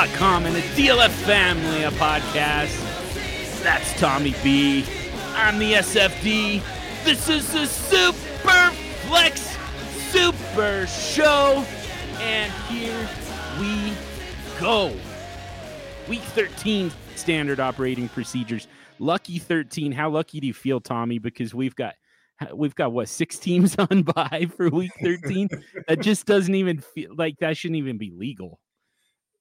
DLFfootball.com and the DLF Family a podcast. That's Tommy B. I'm the SFD. This is the Super Flex Super Show. And here we go. Week 13 standard operating procedures. Lucky 13. How lucky do you feel, Tommy? Because we've got we've got what six teams on bye for week 13 that just doesn't even feel like that shouldn't even be legal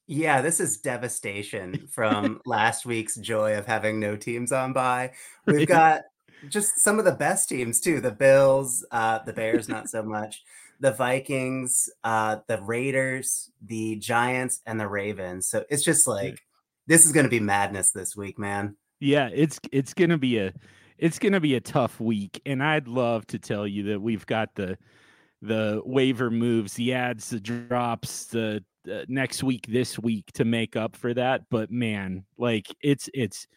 yeah this is devastation from last week's joy of having no teams on bye we've got just some of the best teams too the bills uh the bears not so much the vikings uh the raiders the giants and the ravens. So it's just like this is going to be madness this week man. Yeah it's it's going to be a it's going to be a tough week, and I'd love to tell you that we've got the the waiver moves, the ads, the drops, the uh, next week, this week to make up for that. But man, like it's it's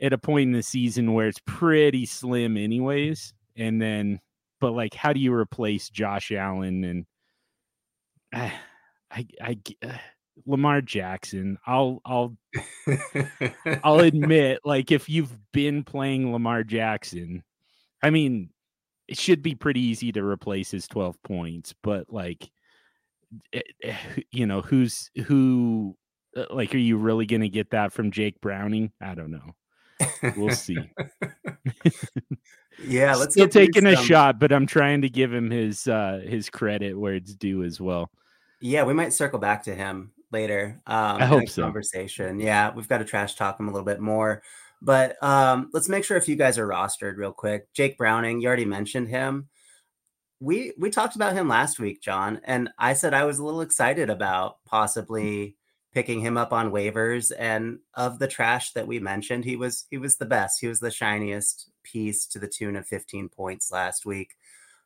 at a point in the season where it's pretty slim, anyways. And then, but like, how do you replace Josh Allen and uh, I I. Uh, Lamar Jackson. I'll I'll I'll admit like if you've been playing Lamar Jackson, I mean, it should be pretty easy to replace his 12 points, but like you know, who's who uh, like are you really going to get that from Jake Browning? I don't know. We'll see. yeah, let's still taking a shot, but I'm trying to give him his uh his credit where it's due as well. Yeah, we might circle back to him later. Um, I hope so. Conversation. Yeah, we've got to trash talk him a little bit more. But um, let's make sure if you guys are rostered real quick. Jake Browning, you already mentioned him. We we talked about him last week, John, and I said I was a little excited about possibly picking him up on waivers. And of the trash that we mentioned, he was he was the best. He was the shiniest piece to the tune of 15 points last week.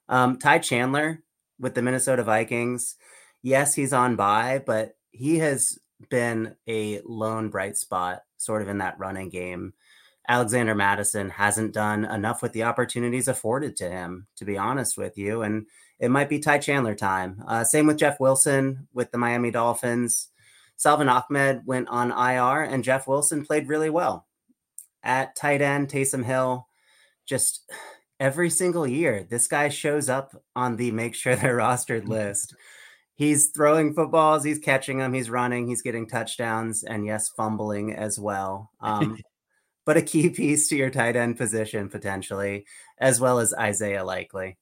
Um, Ty Chandler with the Minnesota Vikings. Yes, he's on bye, but he has been a lone bright spot sort of in that running game. Alexander Mattison hasn't done enough with the opportunities afforded to him, to be honest with you. And it might be Ty Chandler time. Uh, same with Jeff Wilson with the Miami Dolphins. Salvon Ahmed went on IR, and Jeff Wilson played really well. At tight end, Taysom Hill, just every single year, this guy shows up on the make sure they're rostered list he's throwing footballs, he's catching them, he's running, he's getting touchdowns, and yes, fumbling as well. Um, but a key piece to your tight end position potentially, as well as Isaiah Likely.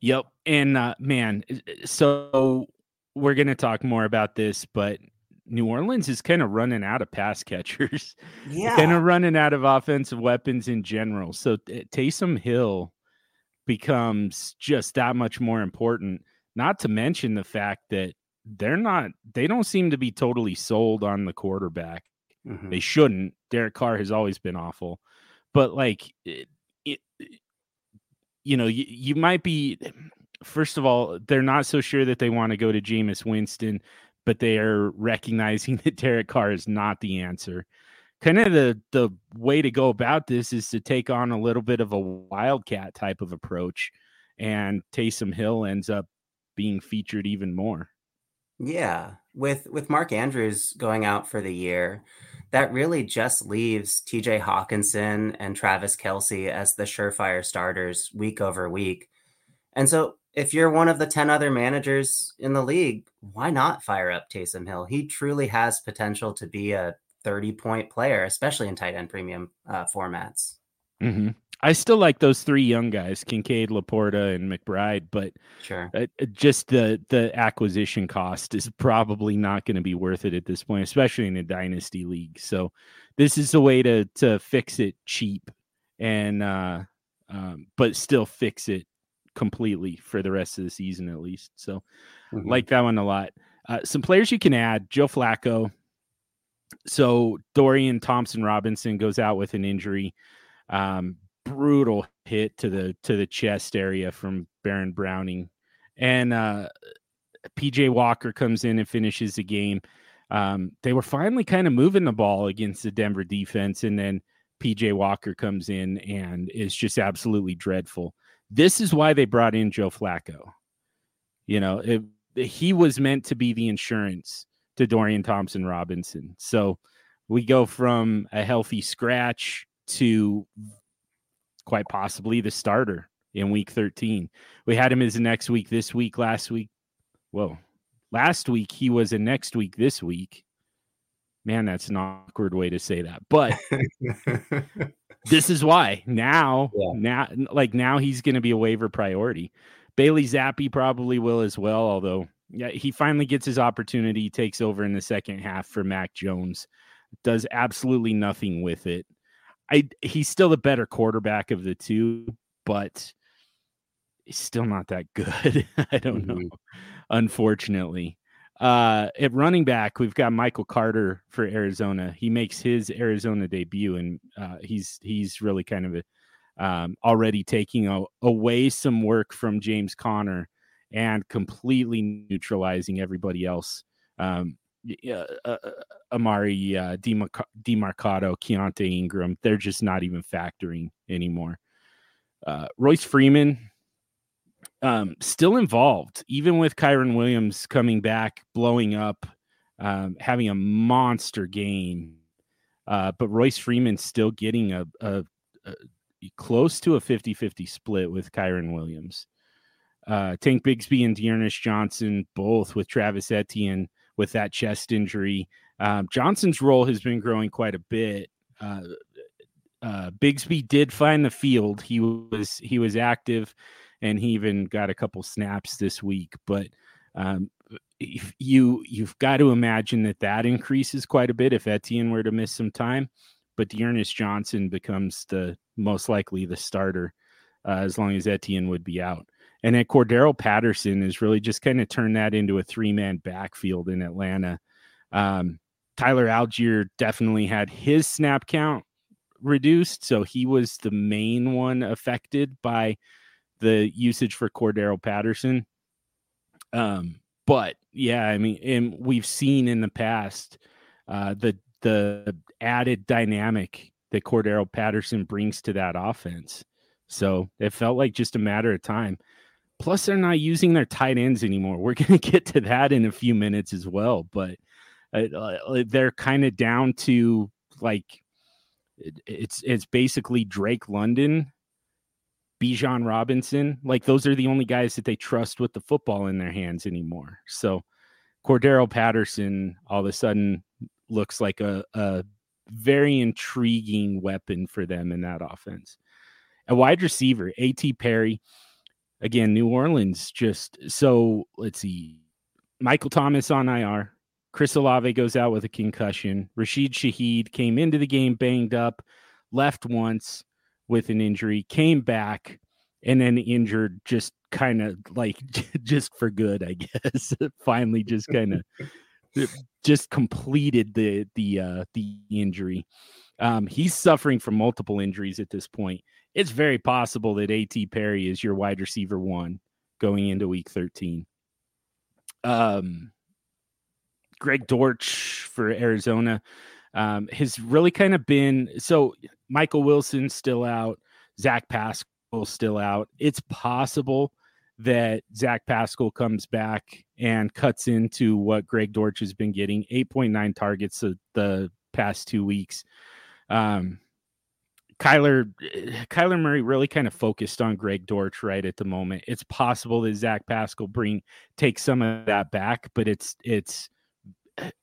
Yep. And uh, man, so we're going to talk more about this, but New Orleans is kind of running out of pass catchers. Yeah. kind of running out of offensive weapons in general. So Taysom Hill becomes just that much more important. Not to mention the fact that they're not, they don't seem to be totally sold on the quarterback. Mm-hmm. They shouldn't. Derek Carr has always been awful. But like, it, it you know, you, you might be, first of all, they're not so sure that they want to go to Jameis Winston, but they are recognizing that Derek Carr is not the answer. Kind of the the way to go about this is to take on a little bit of a wildcat type of approach, and Taysom Hill ends up being featured even more. Yeah, with with Mark Andrews going out for the year, that really just leaves TJ Hockenson and Travis Kelce as the surefire starters week over week. And so if you're one of the 10 other managers in the league, why not fire up Taysom Hill? He truly has potential to be a 30 point player, especially in tight end premium uh, formats. Mm-hmm. I still like those three young guys, Kincaid, Laporta, and McBride, but sure, uh, uh, just the the acquisition cost is probably not going to be worth it at this point, especially in a dynasty league. So, this is a way to to fix it cheap, and uh, um, but still fix it completely for the rest of the season at least. So, mm-hmm. like that one a lot. Uh, some players you can add: Joe Flacco. So Dorian Thompson Robinson goes out with an injury. Um, brutal hit to the to the chest area from Baron Browning, and uh, PJ Walker comes in and finishes the game. Um, they were finally kind of moving the ball against the Denver defense, and then PJ Walker comes in and is just absolutely dreadful. This is why they brought in Joe Flacco. You know, it, he was meant to be the insurance to Dorian Thompson Robinson. So we go from a healthy scratch to quite possibly the starter in week 13. We had him as a next week this week, last week. Whoa. Last week he was a next week this week. Man, that's an awkward way to say that. But this is why now, yeah. now, like now he's going to be a waiver priority. Bailey Zappe probably will as well, although yeah, he finally gets his opportunity, takes over in the second half for Mac Jones, does absolutely nothing with it. I he's still the better quarterback of the two, but he's still not that good. I don't mm-hmm. know, unfortunately. Uh, at running back, we've got Michael Carter for Arizona. He makes his Arizona debut, and uh, he's he's really kind of a, um, already taking a, away some work from James Conner and completely neutralizing everybody else. Um, uh, uh, Emari uh, Demercado, Keaontay Ingram, they're just not even factoring anymore. Uh, Royce Freeman, um, still involved, even with Kyren Williams coming back, blowing up, um, having a monster game. Uh, but Royce Freeman still getting a, a, a, close to a 50 50 split with Kyren Williams. Uh, Tank Bigsby and D'Ernest Johnson, both with Travis Etienne with that chest injury. Um, Johnson's role has been growing quite a bit. Uh, uh, Bigsby did find the field. He was he was active and he even got a couple snaps this week. But um, you you've got to imagine that that increases quite a bit if Etienne were to miss some time. But D'Ernest Johnson becomes the most likely the starter uh, as long as Etienne would be out. And then Cordarrelle Patterson is really just kind of turned that into a three man backfield in Atlanta. Um, Tyler Allgeier definitely had his snap count reduced, so he was the main one affected by the usage for Cordarrelle Patterson. Um, but yeah, I mean, and we've seen in the past uh, the the added dynamic that Cordarrelle Patterson brings to that offense. So it felt like just a matter of time. Plus, they're not using their tight ends anymore. We're going to get to that in a few minutes as well. But uh, uh they're kind of down to like it's it's basically Drake London Bijan Robinson. Like those are the only guys that they trust with the football in their hands anymore. So Cordarrelle Patterson all of a sudden looks like a, a very intriguing weapon for them in that offense. A wide receiver, A.T. Perry. Again, New Orleans just so let's see. Michael Thomas on IR. Chris Olave goes out with a concussion. Rashid Shaheed came into the game banged up, left once with an injury, came back, and then injured just kind of like just for good, I guess. Finally, just kind of just completed the the uh the injury. Um, he's suffering from multiple injuries at this point. It's very possible that AT Perry is your wide receiver one going into week 13. Um, Greg Dortch for Arizona um, has really kind of been so Michael Wilson still out, Zach Pascal still out. It's possible that Zach Pascal comes back and cuts into what Greg Dortch has been getting 8.9 targets the past two weeks. Um, Kyler Kyler Murray really kind of focused on Greg Dortch right at the moment. It's possible that Zach Pascal bring take some of that back, but it's it's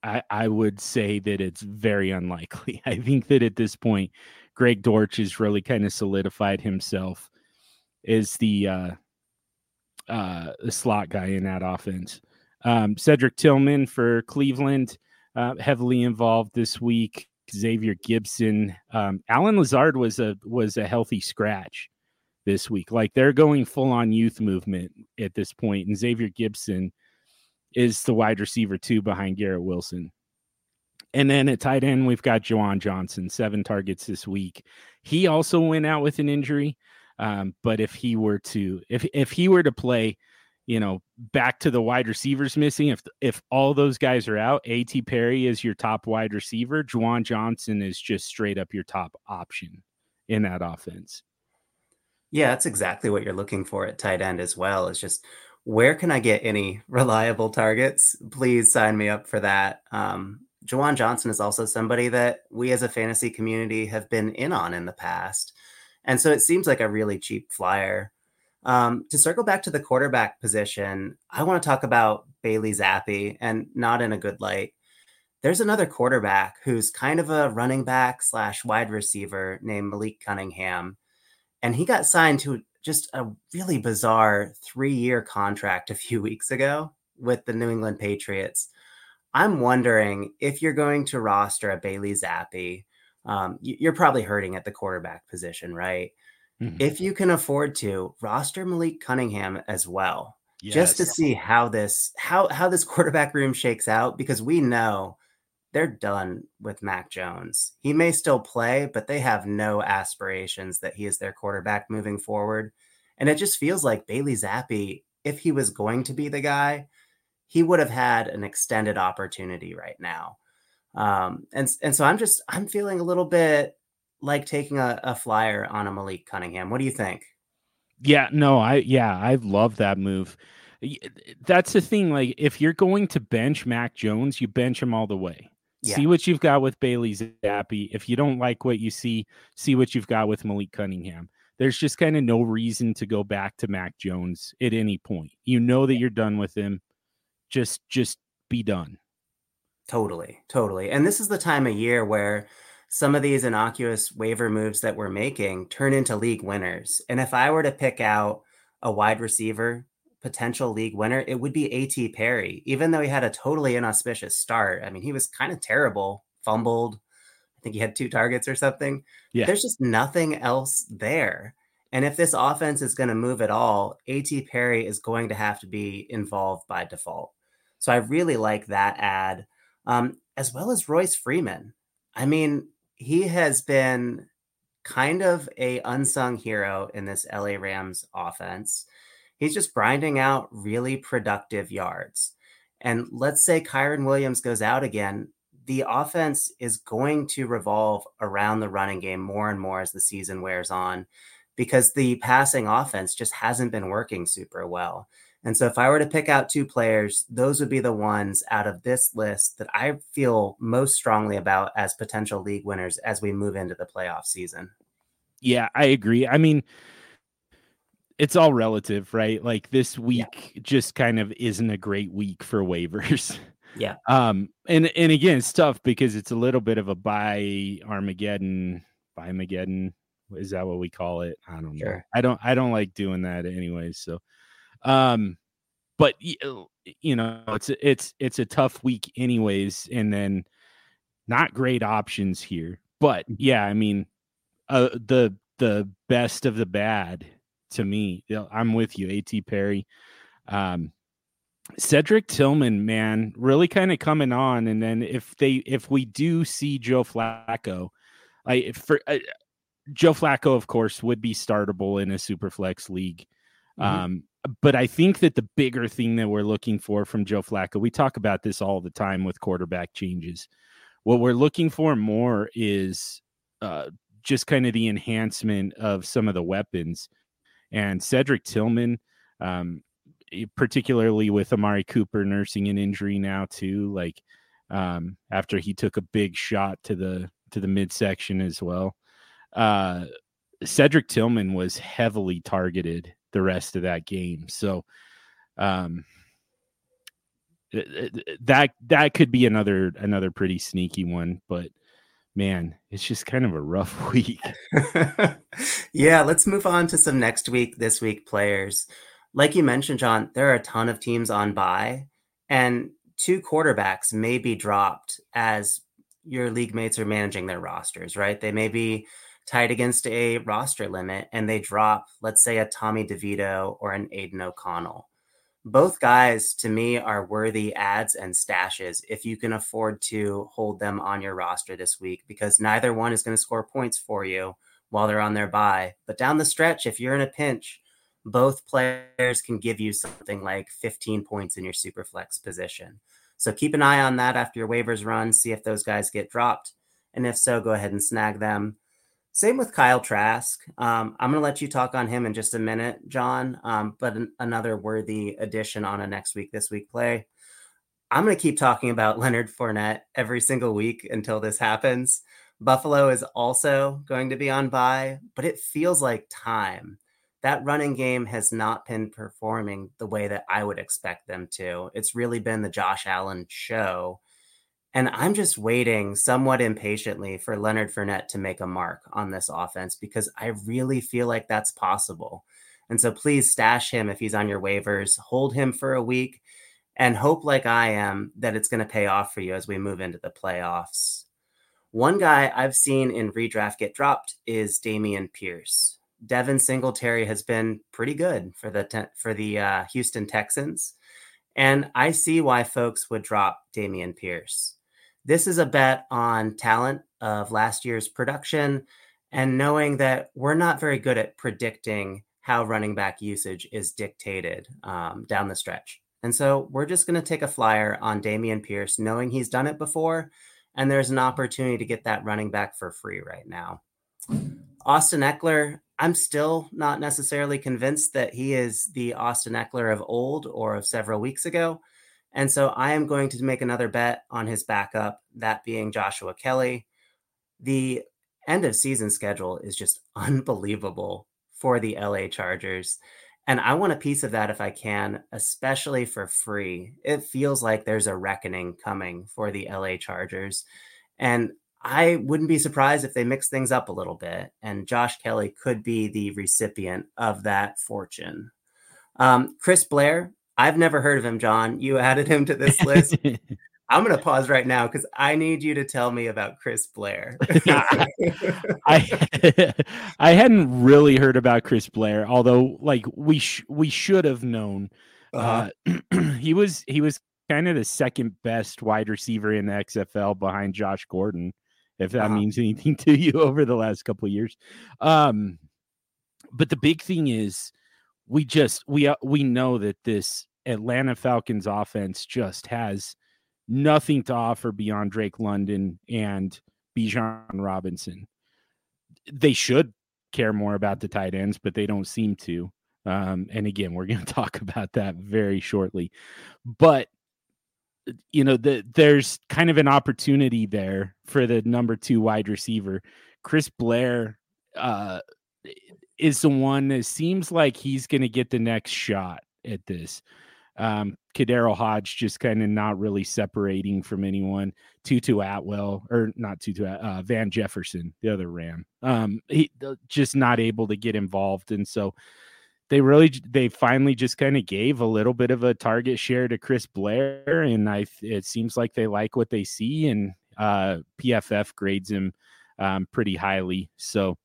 I, I would say that it's very unlikely. I think that at this point, Greg Dortch has really kind of solidified himself as the uh, uh, the slot guy in that offense. Um, Cedric Tillman for Cleveland, uh, heavily involved this week. Xavier Gipson. um, Allen Lazard was a was a healthy scratch this week. Like they're going full on youth movement at this point, and Xavier Gipson is the wide receiver two behind Garrett Wilson. And then at tight end, we've got Juwan Johnson, seven targets this week. He also went out with an injury. Um, but if he were to if if he were to play, you know, back to the wide receivers missing, if if all those guys are out, A.T. Perry is your top wide receiver. Juwan Johnson is just straight up your top option in that offense. Yeah, that's exactly what you're looking for at tight end as well. Is just Where can I get any reliable targets? Please sign me up for that. Um, Juwan Johnson is also somebody that we as a fantasy community have been in on in the past. And so it seems like a really cheap flyer. Um, to circle back to the quarterback position, I want to talk about Bailey Zappe and not in a good light. There's another quarterback who's kind of a running back slash wide receiver named Malik Cunningham. And he got signed to just a really bizarre three year contract a few weeks ago with the New England Patriots. I'm wondering if you're going to roster a Bailey Zappe, um, you're probably hurting at the quarterback position, right? Mm-hmm. If you can afford to roster Malik Cunningham as well, yes. just to see how this how how this quarterback room shakes out, because we know they're done with Mac Jones. He may still play, but they have no aspirations that he is their quarterback moving forward. And it just feels like Bailey Zappe, if he was going to be the guy, he would have had an extended opportunity right now. Um, and and so I'm just I'm feeling a little bit like taking a, a flyer on a Malik Cunningham. What do you think? Yeah, no, I yeah, I love that move. That's the thing. Like, if you're going to bench Mac Jones, you bench him all the way. Yeah. See what you've got with Bailey Zappe. If you don't like what you see, see what you've got with Malik Cunningham. There's just kind of no reason to go back to Mac Jones at any point. You know that you're done with him. Just just be done. Totally, totally. And this is the time of year where some of these innocuous waiver moves that we're making turn into league winners. And if I were to pick out a wide receiver potential league winner, it would be A.T. Perry, even though he had a totally inauspicious start. I mean, he was kind of terrible, fumbled. I think he had two targets or something. Yeah. There's just nothing else there. And if this offense is going to move at all, A.T. Perry is going to have to be involved by default. So I really like that ad, um, as well as Royce Freeman. I mean, he has been kind of a unsung hero in this LA Rams offense he's just grinding out really productive yards. And let's say Kyren Williams goes out again, the offense is going to revolve around the running game more and more as the season wears on because the passing offense just hasn't been working super well. And so if I were to pick out two players, those would be the ones out of this list that I feel most strongly about as potential league winners as we move into the playoff season. Yeah, I agree. I mean, it's all relative, right? Like this week yeah. just kind of isn't a great week for waivers. Yeah. Um and and again it's tough because it's a little bit of a bye Armageddon, bye Armageddon. Is that what we call it? I don't sure. know. I don't I don't like doing that anyways. So um but uh, you know, it's it's it's a tough week anyways and then not great options here. But mm. yeah, I mean uh the the best of the bad to me. I'm with you, A.T. Perry. Um, Cedric Tillman, man, really kind of coming on. And then if they if we do see Joe Flacco, I for uh, Joe Flacco, of course, would be startable in a super flex league. Mm-hmm. Um, but I think that the bigger thing that we're looking for from Joe Flacco, we talk about this all the time with quarterback changes. What we're looking for more is uh, just kind of the enhancement of some of the weapons. And Cedric Tillman, um, particularly with Amari Cooper nursing an injury now too, like um, after he took a big shot to the to the midsection as well. Uh, Cedric Tillman was heavily targeted the rest of that game, so um, that that could be another another pretty sneaky one, but man, it's just kind of a rough week. yeah, let's move on to some next week, this week players. Like you mentioned, John, there are a ton of teams on bye, and two quarterbacks may be dropped as your league mates are managing their rosters, right? They may be tied against a roster limit and they drop, let's say, a Tommy DeVito or an Aidan O'Connell both guys to me are worthy ads and stashes if you can afford to hold them on your roster this week because neither one is going to score points for you while they're on their bye. But down the stretch, if you're in a pinch, both players can give you something like 15 points in your super flex position. So keep an eye on that after your waivers run, see if those guys get dropped. And if so, go ahead and snag them. Same with Kyle Trask. Um, I'm going to let you talk on him in just a minute, John. Um, but an, another worthy addition on a next week, this week play. I'm going to keep talking about Leonard Fournette every single week until this happens. Buffalo is also going to be on bye, but it feels like time. That running game has not been performing the way that I would expect them to. It's really been the Josh Allen show. And I'm just waiting somewhat impatiently for Leonard Fournette to make a mark on this offense because I really feel like that's possible. And so please stash him if he's on your waivers, hold him for a week, and hope, like I am, that it's going to pay off for you as we move into the playoffs. One guy I've seen in redraft get dropped is Dameon Pierce. Devin Singletary has been pretty good for the te- for the uh, Houston Texans, and I see why folks would drop Dameon Pierce. This is a bet on talent of last year's production and knowing that we're not very good at predicting how running back usage is dictated um, down the stretch. And so we're just going to take a flyer on Dameon Pierce, knowing he's done it before. And there's an opportunity to get that running back for free right now. Austin Ekeler, I'm still not necessarily convinced that he is the Austin Ekeler of old or of several weeks ago. And so I am going to make another bet on his backup, that being Joshua Kelley. The end of season schedule is just unbelievable for the LA Chargers. And I want a piece of that if I can, especially for free. It feels like there's a reckoning coming for the LA Chargers. And I wouldn't be surprised if they mix things up a little bit. And Josh Kelley could be the recipient of that fortune. Um, Chris Blair, I've never heard of him, John. You added him to this list. I'm going to pause right now because I need you to tell me about Chris Blair. I I hadn't really heard about Chris Blair, although like we sh- we should have known. Uh-huh. Uh, he was he was kind of the second best wide receiver in the XFL behind Josh Gordon, if that uh-huh. means anything to you over the last couple of years. Um, but the big thing is, we just we uh, we know that this Atlanta Falcons offense just has nothing to offer beyond Drake London and Bijan Robinson. They should care more about the tight ends, but they don't seem to. Um, and again, we're going to talk about that very shortly. But you know, the, there's kind of an opportunity there for the number two wide receiver. Chris Blair uh, is the one that seems like he's going to get the next shot at this. Um, KhaDarel Hodge just kind of not really separating from anyone. Tutu Atwell, or not Tutu, uh, Van Jefferson, the other Ram, um, he just not able to get involved, and so they really they finally just kind of gave a little bit of a target share to Chris Blair, and I it seems like they like what they see, and uh, PFF grades him um, pretty highly, so.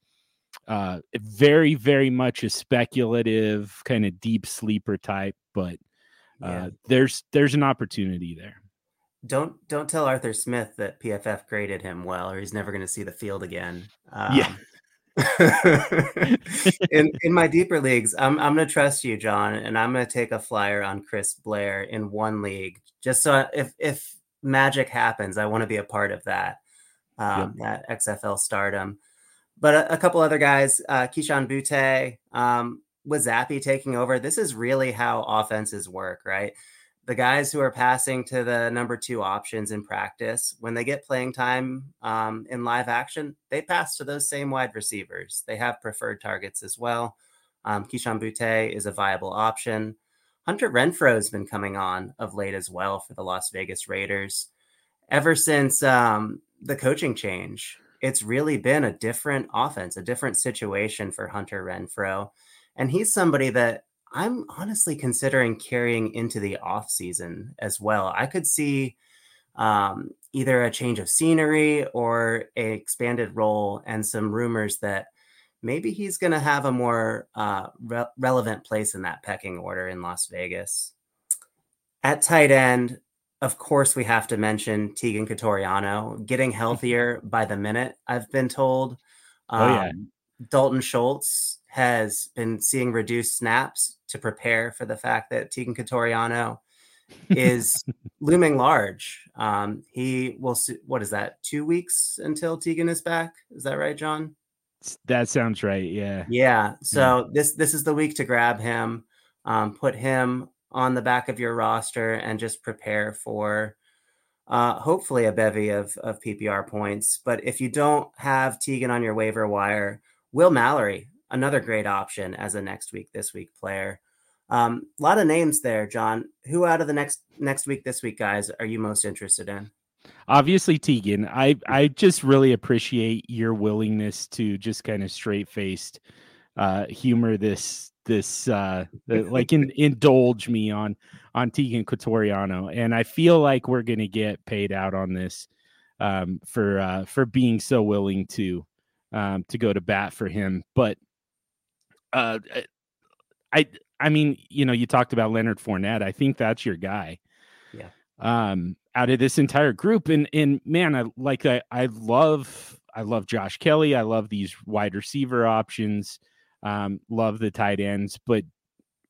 Uh, very, very much a speculative kind of deep sleeper type, but uh, there's there's an opportunity there. Don't don't tell Arthur Smith that PFF graded him well, or he's never going to see the field again. Um, yeah. in in my deeper leagues, I'm I'm going to trust you, John, and I'm going to take a flyer on Chris Blair in one league, just so if if magic happens, I want to be a part of that. Um, yep. That XFL stardom. But a, a couple other guys, uh, Kayshon Boutte, um, with Zappe taking over, this is really how offenses work, right? The guys who are passing to the number two options in practice, when they get playing time um, in live action, they pass to those same wide receivers. They have preferred targets as well. Um, Kayshon Boutte is a viable option. Hunter Renfrow has been coming on of late as well for the Las Vegas Raiders. Ever since um, the coaching change, it's really been a different offense, a different situation for Hunter Renfrow. And he's somebody that I'm honestly considering carrying into the off season as well. I could see um, either a change of scenery or a expanded role and some rumors that maybe he's going to have a more uh, re- relevant place in that pecking order in Las Vegas. At tight end, of course, we have to mention Teagan Quitoriano getting healthier by the minute. I've been told. Um, oh yeah, um, Dalton Schultz has been seeing reduced snaps to prepare for the fact that Teagan Quitoriano is looming large. Um, he will, what is that, two weeks until Teagan is back? Is that right, John? That sounds right. Yeah. Yeah. So yeah. this this is the week to grab him, um, put him on the back of your roster, and just prepare for uh, hopefully a bevy of of PPR points. But if you don't have Teagan on your waiver wire, Will Mallory, another great option as a next week this week player. Um, a lot of names there, John. Who out of the next next week this week guys are you most interested in? obviously Teagan, I I just really appreciate your willingness to just kind of straight faced uh, humor this this uh, like in, indulge me on on Teagan Quitoriano, and I feel like we're gonna get paid out on this um, for uh, for being so willing to um, to go to bat for him. But uh, I I mean, you know, you talked about Leonard Fournette. I think that's your guy. Yeah. Um, out of this entire group. And and man, I like I I love I love Josh Kelley. I love these wide receiver options. Um, love the tight ends, but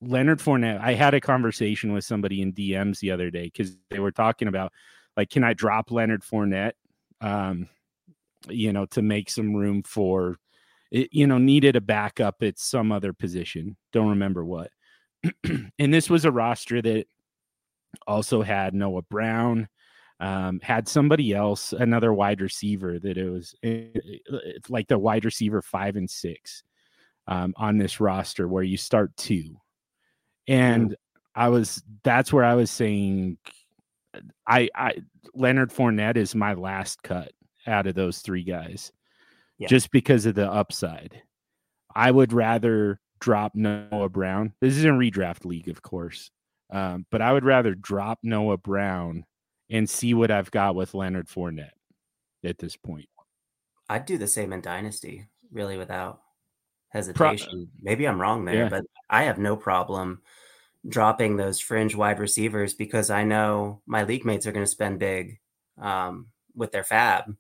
Leonard Fournette. I had a conversation with somebody in DMs the other day because they were talking about like, can I drop Leonard Fournette? Um, you know, to make some room for it, you know, needed a backup at some other position. Don't remember what. and this was a roster that also had Noah Brown, um, had somebody else, another wide receiver that it was it, eh, eh, it's like the wide receiver five and six um, on this roster where you start two. And. I was that's where I was saying I I Leonard Fournette is my last cut out of those three guys. Yeah. Just because of the upside. I would rather drop Noah Brown. This is in redraft league, of course. Um, but I would rather drop Noah Brown and see what I've got with Leonard Fournette at this point. I'd do the same in Dynasty, really, without hesitation. Pro- Maybe I'm wrong there, yeah. but I have no problem dropping those fringe wide receivers because I know my league mates are going to spend big um, with their fab.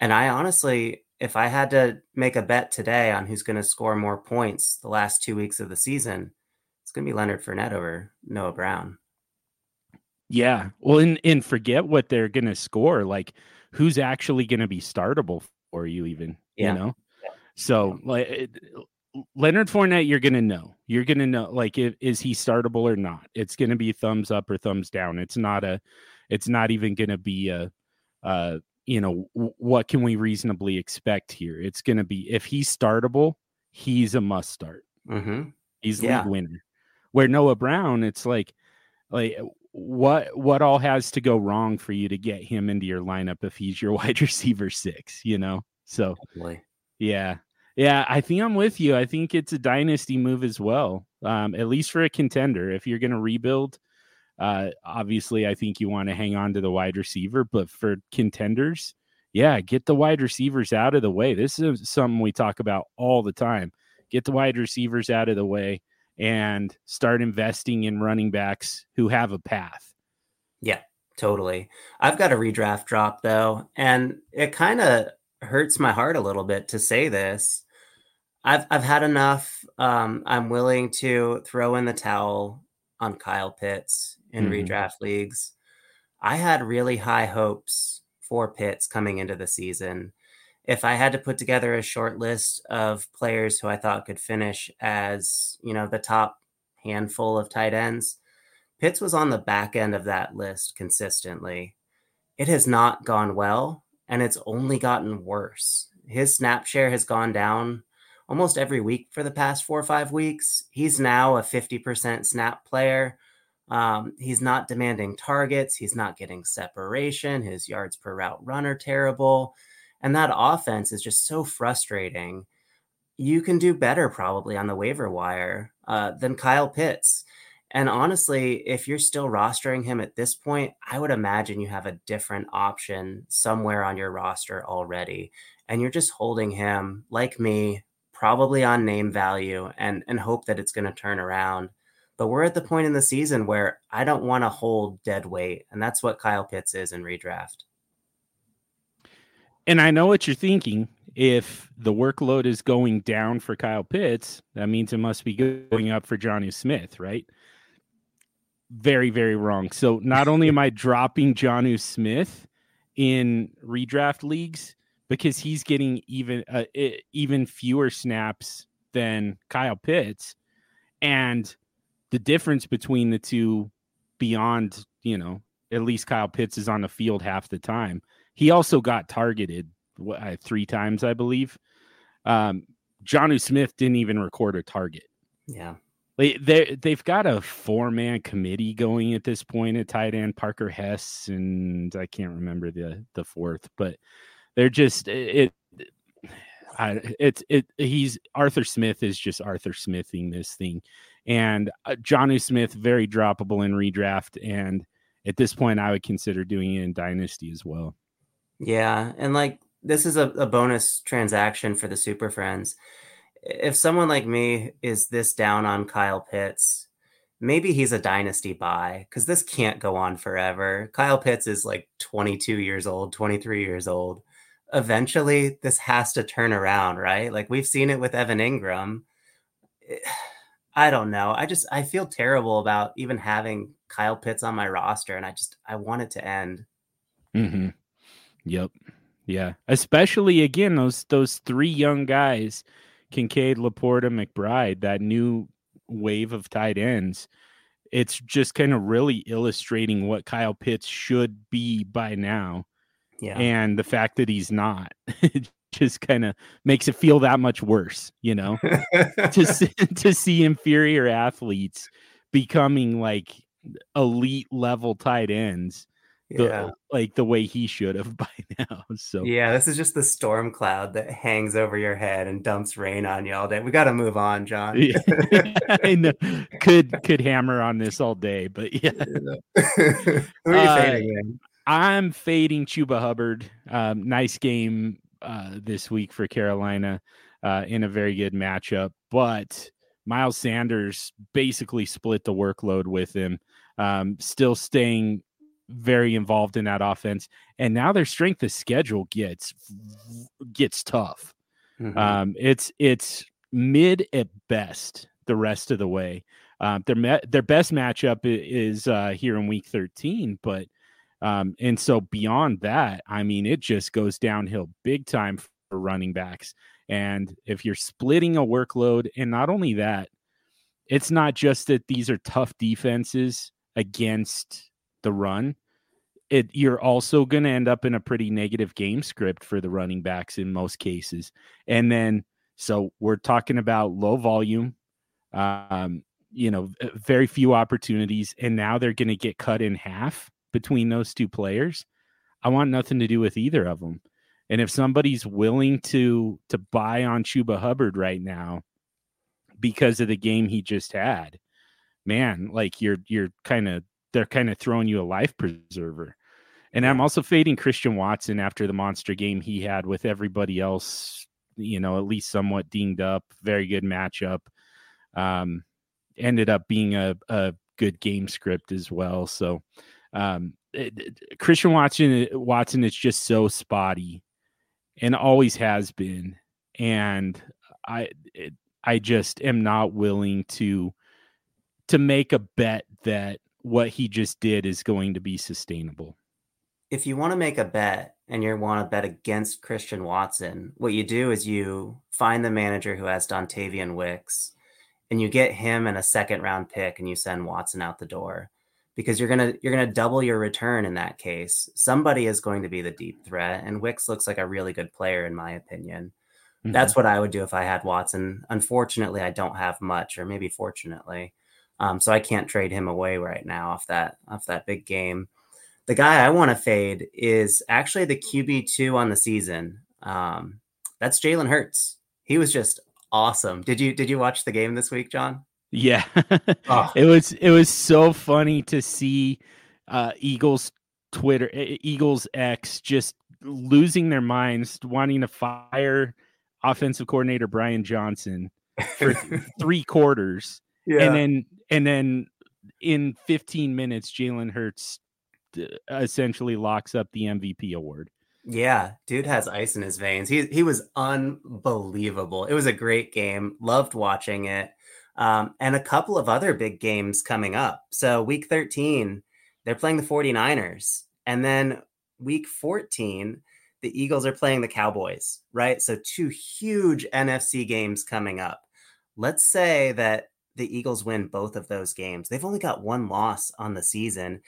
And I honestly, if I had to make a bet today on who's going to score more points the last two weeks of the season, it's going to be Leonard Fournette over Noah Brown. Yeah. Well, and, and forget what they're going to score. Like, who's actually going to be startable for you, even, yeah. you know? Yeah. So, like, it, Leonard Fournette, you're going to know. You're going to know, like, if, is he startable or not? It's going to be thumbs up or thumbs down. It's not a, it's not even going to be a, uh, you know, what can we reasonably expect here? It's going to be if he's startable, he's a must start. Mm-hmm. He's yeah. league winner. Where Noah Brown, it's like, like what what all has to go wrong for you to get him into your lineup if he's your wide receiver six, you know? So Definitely. yeah. Yeah, I think I'm with you. I think it's a dynasty move as well. Um, at least for a contender. If you're gonna rebuild, uh, obviously I think you want to hang on to the wide receiver, but for contenders, yeah, get the wide receivers out of the way. This is something we talk about all the time. Get the wide receivers out of the way and start investing in running backs who have a path. Yeah, totally. I've got a redraft drop though, and it kind of hurts my heart a little bit to say this. I've I've had enough. Um, I'm willing to throw in the towel on Kyle Pitts in mm-hmm. redraft leagues. I had really high hopes for Pitts coming into the season if I had to put together a short list of players who I thought could finish as, you know, the top handful of tight ends, Pitts was on the back end of that list consistently. It has not gone well, and it's only gotten worse. His snap share has gone down almost every week for the past four or five weeks. He's now a 50% snap player. Um, he's not demanding targets. He's not getting separation. His yards per route run are terrible. And that offense is just so frustrating. You can do better probably on the waiver wire uh, than Kyle Pitts. And honestly, if you're still rostering him at this point, I would imagine you have a different option somewhere on your roster already. And you're just holding him, like me, probably on name value and, and hope that it's going to turn around. But we're at the point in the season where I don't want to hold dead weight. And that's what Kyle Pitts is in redraft. And I know what you're thinking. If the workload is going down for Kyle Pitts, that means it must be going up for Jonnu Smith, right? Very, very wrong. So not only am I dropping Jonnu Smith in redraft leagues, because he's getting even uh, even fewer snaps than Kyle Pitts, and the difference between the two, beyond you know, at least Kyle Pitts is on the field half the time. He also got targeted what, three times, I believe. Um, Jonnu Smith didn't even record a target. Yeah. They they they've got a four man committee going at this point at tight end. Parker Hesse, and I can't remember the the fourth, but they're just it. I, it's it. He's Arthur Smith is just Arthur Smithing this thing, and uh, Smith very droppable in redraft, and at this point I would consider doing it in dynasty as well. Yeah, and like this is a, a bonus transaction for the Super Friends if someone like me is this down on Kyle Pitts, maybe he's a dynasty buy because this can't go on forever. Kyle Pitts is like 22 years old, 23 years old. Eventually, this has to turn around, right? Like we've seen it with Evan Engram. I don't know. I just I feel terrible about even having Kyle Pitts on my roster, and I just I want it to end. Mm-hmm. Yep. Yeah. Especially again those those three young guys Kincaid, LaPorta, McBride, that new wave of tight ends, it's just kind of really illustrating what Kyle Pitts should be by now. Yeah. And the fact that he's not just kind of makes it feel that much worse, you know, to see, to see inferior athletes becoming like elite level tight ends the, yeah. like the way he should have by now. So yeah, this is just the storm cloud that hangs over your head and dumps rain on you all day. We got to move on, John. yeah, I know. Could could hammer on this all day, but yeah. Who are you uh, fading? I'm fading Chuba Hubbard. Um, nice game uh, this week for Carolina uh, in a very good matchup, but Miles Sanders basically split the workload with him. Um, still staying very involved in that offense. And now their strength of schedule gets gets tough. Mm-hmm. Um, it's it's mid at best the rest of the way. Um, their me- their best matchup is uh, here in week 13, but um, and so beyond that, I mean, it just goes downhill big time for running backs. And if you're splitting a workload, and not only that, it's not just that these are tough defenses against the run, it you're also going to end up in a pretty negative game script for the running backs in most cases. And then so we're talking about low volume, um, you know, very few opportunities, and now they're going to get cut in half between those two players. I want nothing to do with either of them. And if somebody's willing to to buy on Chuba Hubbard right now because of the game he just had, man, like you're you're kind of they're kind of throwing you a life preserver. And I'm also fading Christian Watson after the monster game he had with everybody else, you know, at least somewhat dinged up. Very good matchup. Um, ended up being a, a good game script as well. So um, it, it, Christian Watson Watson is just so spotty and always has been. And I it, I just am not willing to to make a bet that what he just did is going to be sustainable. If you want to make a bet and you want to bet against Christian Watson, what you do is you find the manager who has Dontayvion Wicks and you get him in a second round pick and you send Watson out the door because you're gonna you're gonna double your return in that case. Somebody is going to be the deep threat, and Wicks looks like a really good player in my opinion. Mm-hmm. That's what I would do if I had Watson. Unfortunately, I don't have much, or maybe fortunately. Um, so I can't trade him away right now off that off that big game. The guy I want to fade is actually the QB two on the season. Um, that's Jalen Hurts. He was just awesome. Did you did you watch the game this week, John? Yeah, oh. it was it was so funny to see uh, Eagles Twitter, Eagles X just losing their minds, wanting to fire offensive coordinator Brian Johnson for three quarters yeah. And then and then in 15 minutes, Jalen Hurts essentially locks up the MVP award. Yeah, dude has ice in his veins. He he was unbelievable. It was a great game. Loved watching it. Um, and a couple of other big games coming up. So week 13, they're playing the 49ers. And then week 14, the Eagles are playing the Cowboys, right? So, two huge NFC games coming up. Let's say that the Eagles win both of those games. They've only got one loss on the season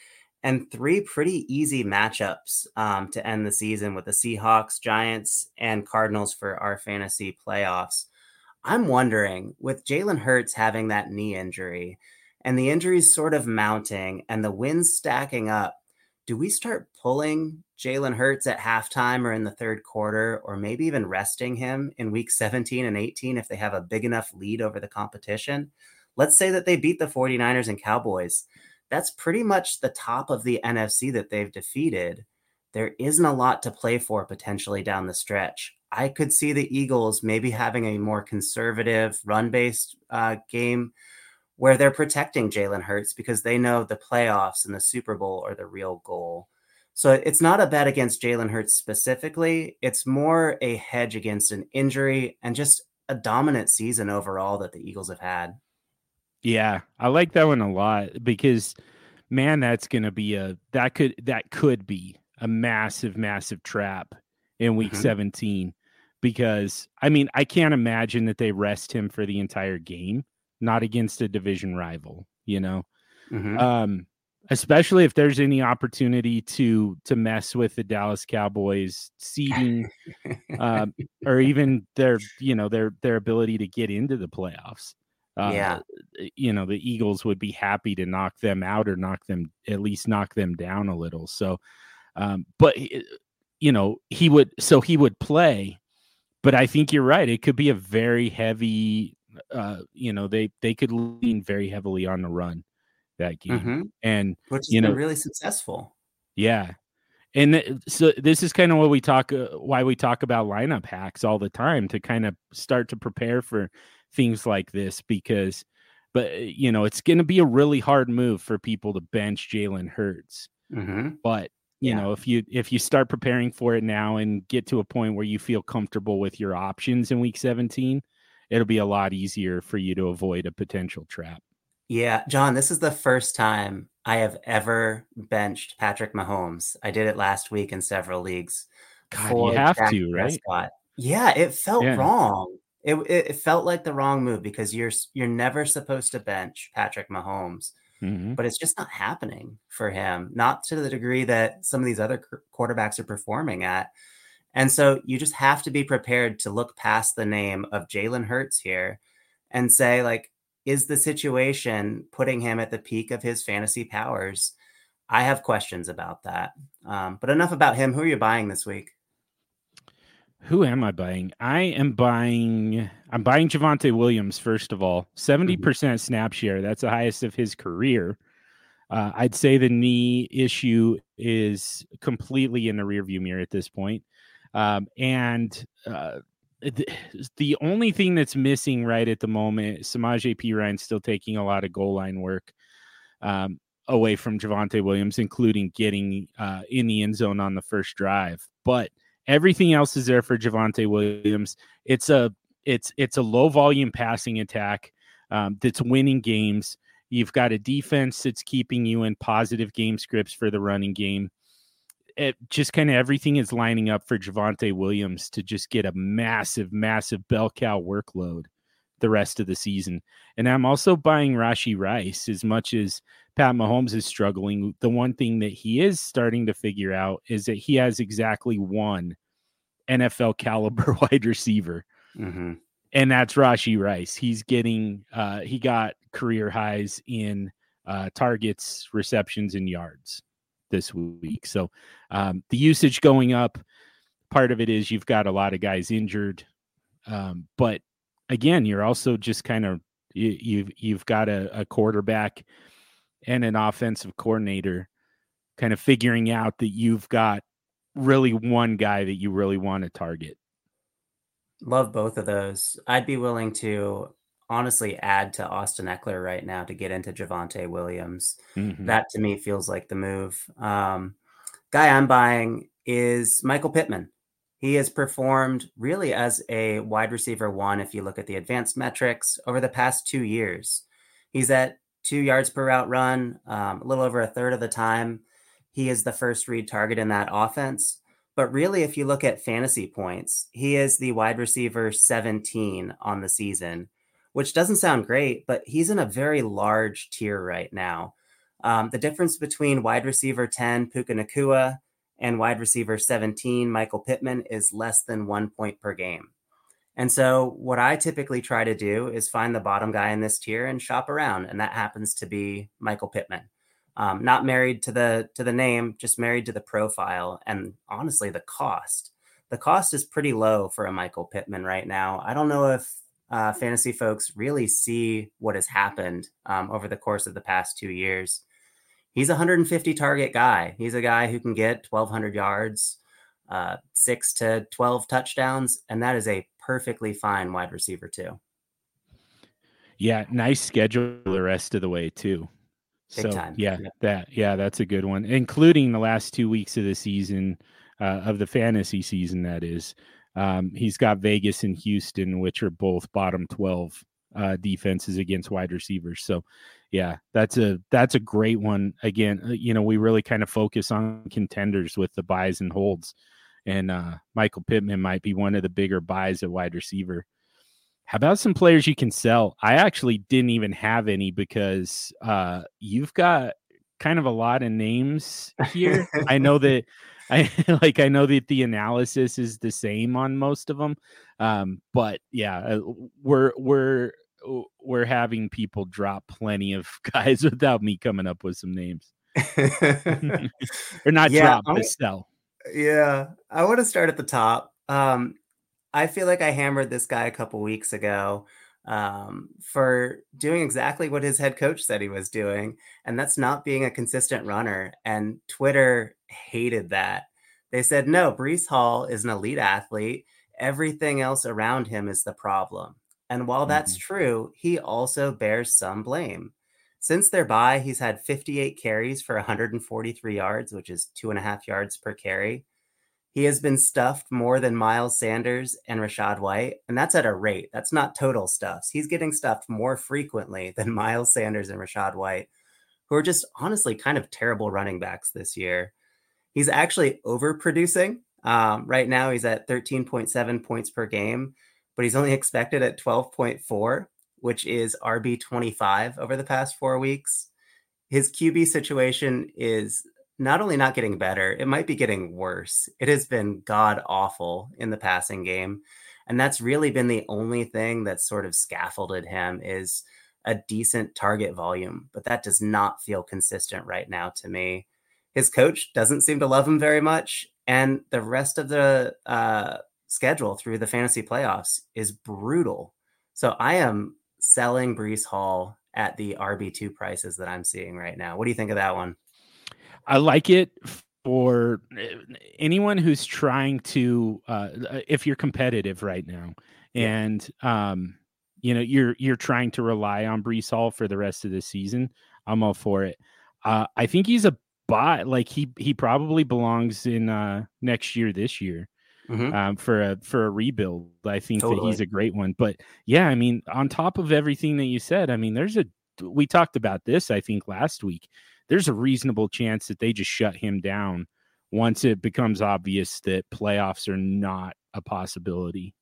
and three pretty easy matchups um, to end the season with the Seahawks, Giants, and Cardinals for our fantasy playoffs. I'm wondering with Jalen Hurts having that knee injury and the injuries sort of mounting and the wins stacking up, do we start pulling Jalen Hurts at halftime or in the third quarter, or maybe even resting him in week 17 and 18 if they have a big enough lead over the competition? Let's say that they beat the 49ers and Cowboys that's pretty much the top of the NFC that they've defeated. There isn't a lot to play for potentially down the stretch. I could see the Eagles maybe having a more conservative run based uh, game where they're protecting Jalen Hurts because they know the playoffs and the Super Bowl are the real goal. So it's not a bet against Jalen Hurts specifically. It's more a hedge against an injury and just a dominant season overall that the Eagles have had. Yeah, I like that one a lot because man, that's going to be a that could that could be a massive massive trap in week mm-hmm. 17 because I mean, I can't imagine that they rest him for the entire game, not against a division rival, you know. Mm-hmm. Um especially if there's any opportunity to to mess with the Dallas Cowboys seeding um, or even their you know their their ability to get into the playoffs. Uh, yeah, you know the Eagles would be happy to knock them out or knock them at least knock them down a little. So, um, but you know he would so he would play, but I think you're right. It could be a very heavy. Uh, you know they they could lean very heavily on the run that game, mm-hmm. and which you know really successful. Yeah, and th- so this is kind of what we talk uh, why we talk about lineup hacks all the time to kind of start to prepare for things like this because but you know it's going to be a really hard move for people to bench Jalen Hurts. Mm-hmm. But you yeah. know if you if you start preparing for it now and get to a point where you feel comfortable with your options in week 17 it'll be a lot easier for you to avoid a potential trap. Yeah john this is the first time i have ever benched patrick mahomes. I did it last week in several leagues God, you have to right? Yeah it felt yeah. wrong. It, it felt like the wrong move because you're you're never supposed to bench Patrick Mahomes, mm-hmm. but it's just not happening for him, not to the degree that some of these other quarterbacks are performing at. And so you just have to be prepared to look past the name of Jalen Hurts here and say, like, is the situation putting him at the peak of his fantasy powers? I have questions about that. Um, but enough about him. Who are you buying this week? Who am I buying? I am buying. I'm buying Javonte Williams first of all. Seventy percent snap share. That's the highest of his career. Uh, I'd say the knee issue is completely in the rearview mirror at this point. Um, and uh, the, the, only thing that's missing right at the moment, Samaje Perine still taking a lot of goal line work um, away from Javonte Williams, including getting uh, in the end zone on the first drive. But Everything else is there for Javonte Williams. It's a it's it's a low volume passing attack um, that's winning games. You've got a defense that's keeping you in positive game scripts for the running game. It just kind of everything is lining up for Javonte Williams to just get a massive, massive bell cow workload the rest of the season. And I'm also buying Rashee Rice as much as Pat Mahomes is struggling. The one thing that he is starting to figure out is that he has exactly one NFL caliber wide receiver. Mm-hmm. And that's Rashee Rice. He's getting, uh, he got career highs in uh, targets, receptions, and yards this week. So um, the usage going up. Part of it is you've got a lot of guys injured, um, but again, you're also just kind of you, have you've, you've got a, a quarterback and an offensive coordinator kind of figuring out that you've got really one guy that you really want to target. Love both of those. I'd be willing to honestly add to Austin Ekeler right now to get into Javonte Williams. Mm-hmm. That to me feels like the move. Um, guy I'm buying is Michael Pittman. He has performed really as a wide receiver one if you look at the advanced metrics over the past two years. He's at two yards per route run, um, a little over a third of the time. He is the first read target in that offense. But really, if you look at fantasy points, he is the wide receiver 17 on the season, which doesn't sound great, but he's in a very large tier right now. Um, the difference between wide receiver 10, Puka Nacua, and wide receiver 17, Michael Pittman, is less than one point per game. And so, what I typically try to do is find the bottom guy in this tier and shop around, and that happens to be Michael Pittman. Um, not married to the to the name, just married to the profile, and honestly, the cost. The cost is pretty low for a Michael Pittman right now. I don't know if uh, fantasy folks really see what has happened um, over the course of the past two years. He's a 150 target guy. He's a guy who can get 1,200 yards, uh, six to 12 touchdowns, and that is a perfectly fine wide receiver too. Yeah, nice schedule the rest of the way too. Big so time. yeah, that yeah, that's a good one, including the last two weeks of the season uh, of the fantasy season. That is, um, he's got Vegas and Houston, which are both bottom twelve uh, defenses against wide receivers. So, yeah, that's a that's a great one. Again, uh, you know, we really kind of focus on contenders with the buys and holds, and uh, Michael Pittman might be one of the bigger buys at wide receiver. How about some players you can sell? I actually didn't even have any because uh, you've got kind of a lot of names here. I know that I like I know that the analysis is the same on most of them. Um, but yeah, uh, we're we're we're having people drop plenty of guys without me coming up with some names. or not yeah, drop, but sell. Yeah. I want to start at the top. Um, I feel like I hammered this guy a couple weeks ago um, for doing exactly what his head coach said he was doing, and that's not being a consistent runner. And Twitter hated that. They said, no, Breece Hall is an elite athlete. Everything else around him is the problem. And while that's mm-hmm. true, he also bears some blame. Since their bye, he's had 58 carries for 143 yards, which is two and a half yards per carry. He has been stuffed more than Miles Sanders and Rachaad White, and that's at a rate. That's not total stuffs. He's getting stuffed more frequently than Miles Sanders and Rachaad White, who are just honestly kind of terrible running backs this year. He's actually overproducing. Um, right now, he's at 13.7 points per game, but he's only expected at 12.4, which is RB 25 over the past four weeks. His QB situation is not only not getting better, it might be getting worse. It has been god awful in the passing game. And that's really been the only thing that sort of scaffolded him is a decent target volume, but that does not feel consistent right now to me. His coach doesn't seem to love him very much, and the rest of the uh, schedule through the fantasy playoffs is brutal. So I am selling Breece Hall at the RB2 prices that I'm seeing right now. What do you think of that one? I like it for eh, anyone who's trying to uh, uh, if you're competitive right now and um you know you're you're trying to rely on Breece Hall for the rest of the season, I'm all for it. Uh, I think he's a buy. Like he he probably belongs in uh, next year, this year, mm-hmm. um, for a for a rebuild. I think totally. that he's a great one. But yeah, I mean, on top of everything that you said, I mean, there's a we talked about this. I think last week there's a reasonable chance that they just shut him down once it becomes obvious that playoffs are not a possibility.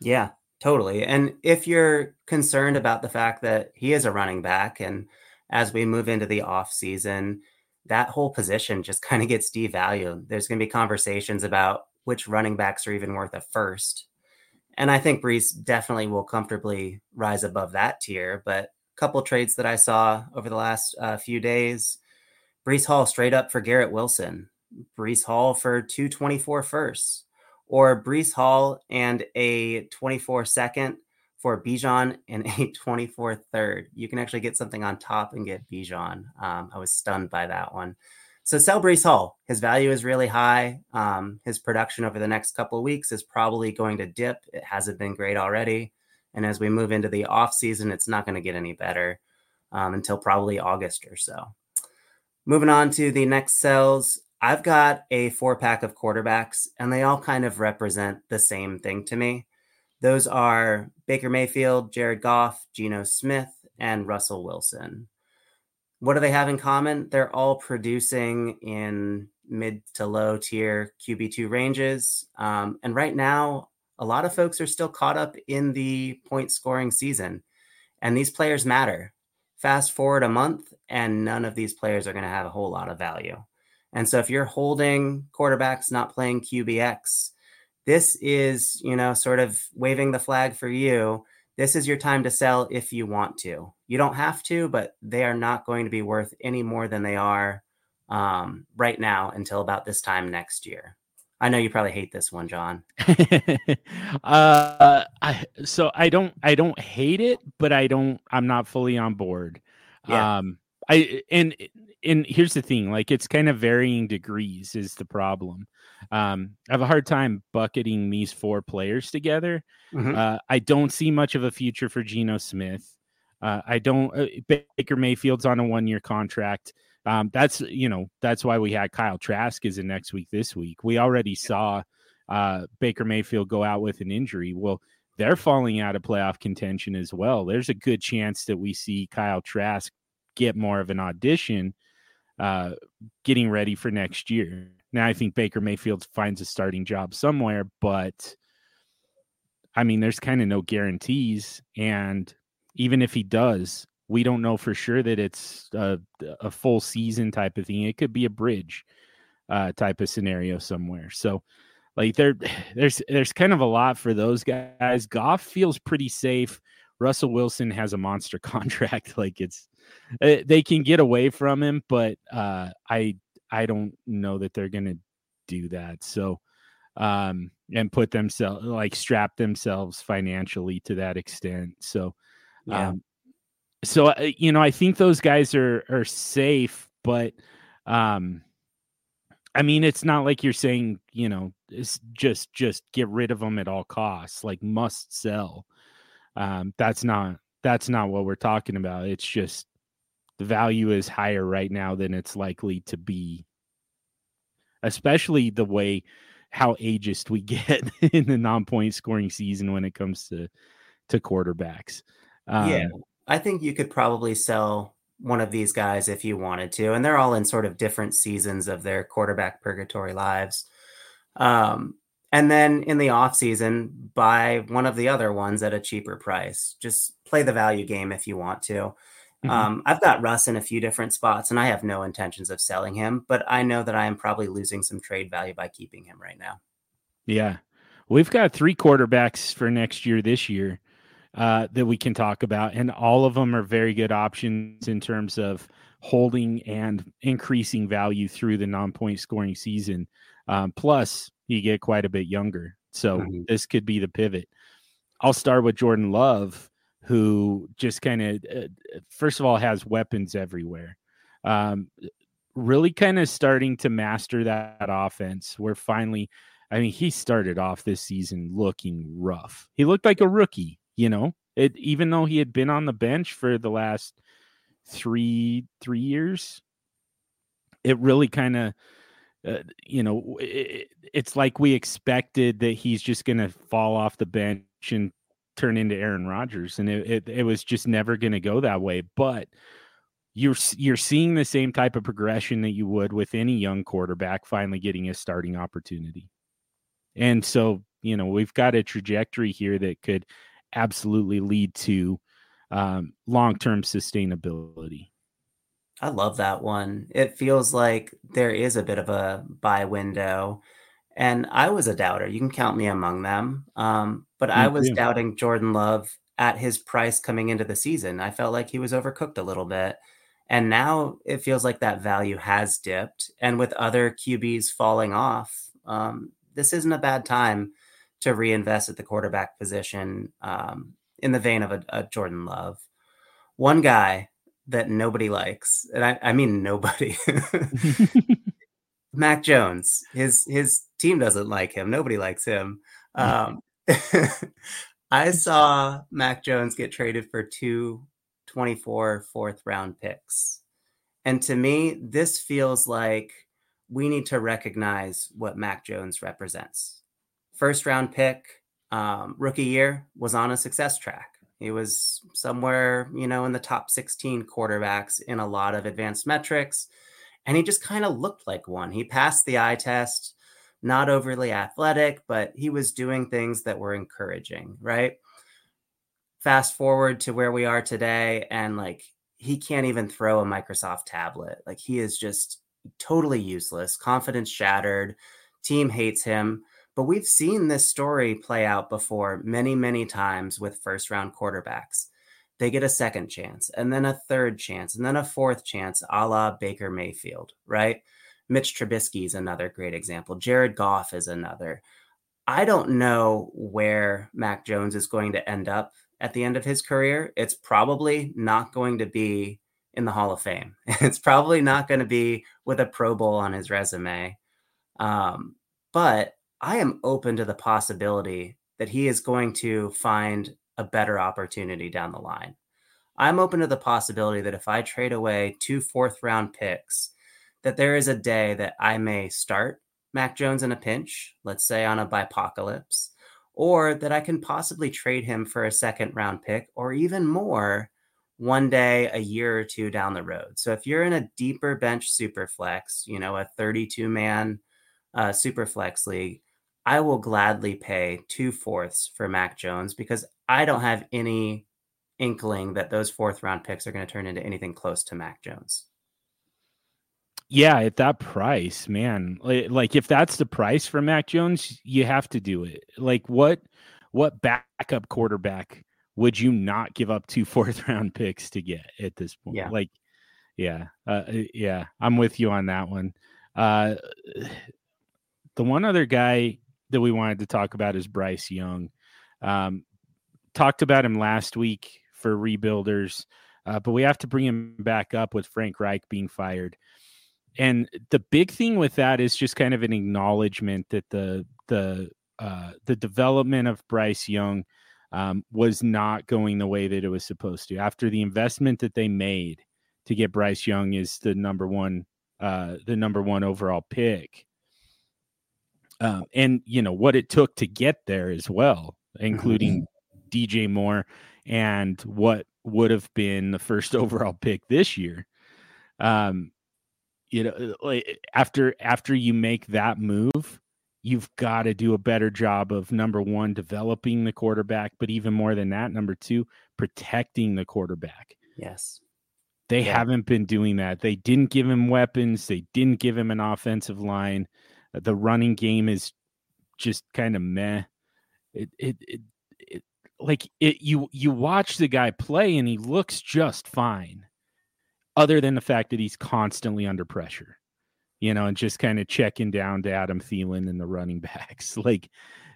Yeah, totally. And if you're concerned about the fact that he is a running back and as we move into the off season, that whole position just kind of gets devalued. There's going to be conversations about which running backs are even worth a first. And I think Breece definitely will comfortably rise above that tier. But a couple trades that I saw over the last uh, few days Breece Hall straight up for Garrett Wilson, Breece Hall for 224 firsts, or Breece Hall and a 24 second for Bijan and a 24 third. You can actually get something on top and get Bijan. Um, I was stunned by that one. So sell Breece Hall. His value is really high. Um, his production over the next couple of weeks is probably going to dip. It hasn't been great already. And as we move into the off season, it's not going to get any better um, until probably August or so. Moving on to the next cells, I've got a four pack of quarterbacks, and they all kind of represent the same thing to me. Those are Baker Mayfield, Jared Goff, Geno Smith, and Russell Wilson. What do they have in common? They're all producing in mid to low tier QB2 ranges. Um, and right now, a lot of folks are still caught up in the point scoring season, and these players matter. Fast forward a month, and none of these players are going to have a whole lot of value. And so, if you're holding quarterbacks not playing QBX, this is, you know, sort of waving the flag for you. This is your time to sell if you want to. You don't have to, but they are not going to be worth any more than they are um, right now until about this time next year. I know you probably hate this one, John. uh, I, so I don't, I don't hate it, but I don't, I'm not fully on board. Yeah. Um, I and and here's the thing, like it's kind of varying degrees is the problem. Um, I have a hard time bucketing these four players together. Mm-hmm. Uh, I don't see much of a future for Geno Smith. Uh, I don't. Uh, Baker Mayfield's on a one year contract. Um, that's you know that's why we had Kyle Trask is in next week. This week we already saw uh, Baker Mayfield go out with an injury. Well, they're falling out of playoff contention as well. There's a good chance that we see Kyle Trask get more of an audition, uh, getting ready for next year. Now I think Baker Mayfield finds a starting job somewhere, but I mean, there's kind of no guarantees, and even if he does, we don't know for sure that it's a, a full season type of thing. It could be a bridge uh, type of scenario somewhere. So, like there, there's there's kind of a lot for those guys. Goff feels pretty safe. Russell Wilson has a monster contract. like it's eh, they can get away from him, but uh, I I don't know that they're gonna do that. So um and put themselves like strap themselves financially to that extent. So yeah. um so uh, you know, I think those guys are are safe, but um, I mean, it's not like you're saying you know, it's just just get rid of them at all costs, like must sell. Um, that's not that's not what we're talking about. It's just the value is higher right now than it's likely to be, especially the way how ageist we get in the non-point scoring season when it comes to to quarterbacks. Um, yeah, I think you could probably sell one of these guys if you wanted to, and they're all in sort of different seasons of their quarterback purgatory lives. Um, and then in the off season, buy one of the other ones at a cheaper price. Just play the value game if you want to. Mm-hmm. Um, I've got Russ in a few different spots, and I have no intentions of selling him, but I know that I am probably losing some trade value by keeping him right now. Yeah. We've got three quarterbacks for next year this year uh, that we can talk about, and all of them are very good options in terms of holding and increasing value through the non-point scoring season. Um, plus, you get quite a bit younger, so mm-hmm. this could be the pivot. I'll start with Jordan Love, who just kind of, uh, first of all, has weapons everywhere. Um, really kind of starting to master that, that offense. We're finally, I mean, he started off this season looking rough. He looked like a rookie you know, it even though he had been on the bench for the last three three years, it really kind of, uh, you know, it, it's like we expected that he's just going to fall off the bench and turn into Aaron Rodgers, and it it, it was just never going to go that way. But you're you're seeing the same type of progression that you would with any young quarterback finally getting a starting opportunity. And so, you know, we've got a trajectory here that could absolutely lead to um, long term sustainability. I love that one. It feels like there is a bit of a buy window. And I was a doubter. You can count me among them. Um, but me I was too. doubting Jordan Love at his price coming into the season. I felt like he was overcooked a little bit. And now it feels like that value has dipped. And with other QBs falling off, um, this isn't a bad time to reinvest at the quarterback position um, in the vein of a, a, Jordan Love. One guy that nobody likes, and I, I mean nobody, Mac Jones. His his team doesn't like him. Nobody likes him. Um, I saw Mac Jones get traded for two 24 fourth round picks. And to me, this feels like we need to recognize what Mac Jones represents first round pick, um, rookie year, was on a success track. He was somewhere, you know, in the top 16 quarterbacks in a lot of advanced metrics. And he just kind of looked like one. He passed the eye test, not overly athletic, but he was doing things that were encouraging, right? Fast forward to where we are today, and like he can't even throw a Microsoft tablet. Like he is just totally useless, confidence shattered, team hates him. But we've seen this story play out before many, many times with first round quarterbacks. They get a second chance, and then a third chance, and then a fourth chance, a la Baker Mayfield, right? Mitch Trubisky is another great example. Jared Goff is another. I don't know where Mac Jones is going to end up at the end of his career. It's probably not going to be in the Hall of Fame. It's probably not going to be with a Pro Bowl on his resume. Um, but I am open to the possibility that he is going to find a better opportunity down the line. I'm open to the possibility that if I trade away two fourth round picks, that there is a day that I may start Mac Jones in a pinch, let's say on a bipocalypse, or that I can possibly trade him for a second round pick or even more one day a year or two down the road. So if you're in a deeper bench super flex, you know, a 32 man uh, super flex league, I will gladly pay two fourths for Mac Jones because I don't have any inkling that those fourth round picks are going to turn into anything close to Mac Jones. Yeah, at that price, man. Like if that's the price for Mac Jones, you have to do it. Like what what backup quarterback would you not give up two fourth round picks to get at this point? Yeah. Like yeah. Uh, yeah, I'm with you on that one. Uh the one other guy that we wanted to talk about is Bryce Young. Um, talked about him last week for rebuilders, uh, but we have to bring him back up with Frank Reich being fired. And the big thing with that is just kind of an acknowledgement that the the uh, the development of Bryce Young um, was not going the way that it was supposed to. After the investment that they made to get Bryce Young is the number one uh, the number one overall pick, um, and you know what it took to get there as well, including DJ Moore and what would have been the first overall pick this year. Um, you know, like after after you make that move, you've got to do a better job of number one developing the quarterback, but even more than that, number two protecting the quarterback. Yes. They yeah. haven't been doing that. They didn't give him weapons. They didn't give him an offensive line. The running game is just kind of meh. It, it, it, it, like it, you, you watch the guy play and he looks just fine, other than the fact that he's constantly under pressure, you know, and just kind of checking down to Adam Thielen and the running backs. like,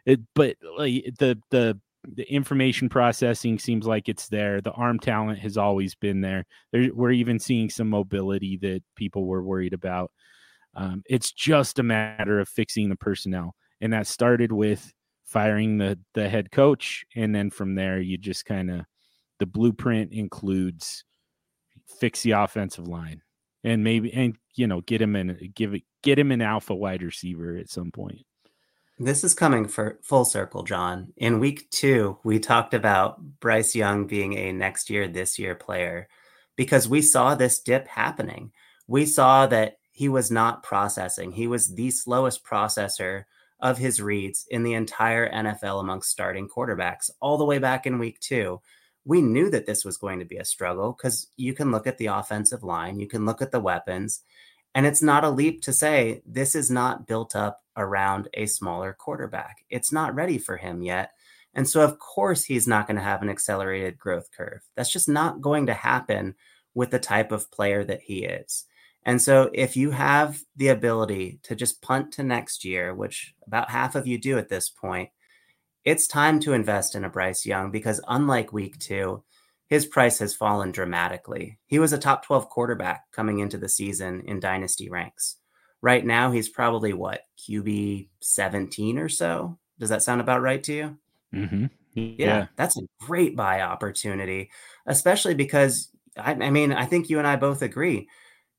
it, but like the, the, the information processing seems like it's there. The arm talent has always been there. there we're even seeing some mobility that people were worried about. Um, it's just a matter of fixing the personnel, and that started with firing the the head coach, and then from there you just kind of the blueprint includes fix the offensive line and maybe and you know get him in give it get him an alpha wide receiver at some point. This is coming for full circle, John. In week two, we talked about Bryce Young being a next year, this year player because we saw this dip happening. We saw that he was not processing. He was the slowest processor of his reads in the entire NFL amongst starting quarterbacks, all the way back in week two. We knew that this was going to be a struggle because you can look at the offensive line, you can look at the weapons, and it's not a leap to say this is not built up around a smaller quarterback. It's not ready for him yet. And so, of course, he's not going to have an accelerated growth curve. That's just not going to happen with the type of player that he is. And so, if you have the ability to just punt to next year, which about half of you do at this point, it's time to invest in a Bryce Young because, unlike week two, his price has fallen dramatically. He was a top 12 quarterback coming into the season in dynasty ranks. Right now, he's probably what, QB 17 or so? Does that sound about right to you? Mm-hmm. Yeah. yeah, that's a great buy opportunity, especially because I, I mean, I think you and I both agree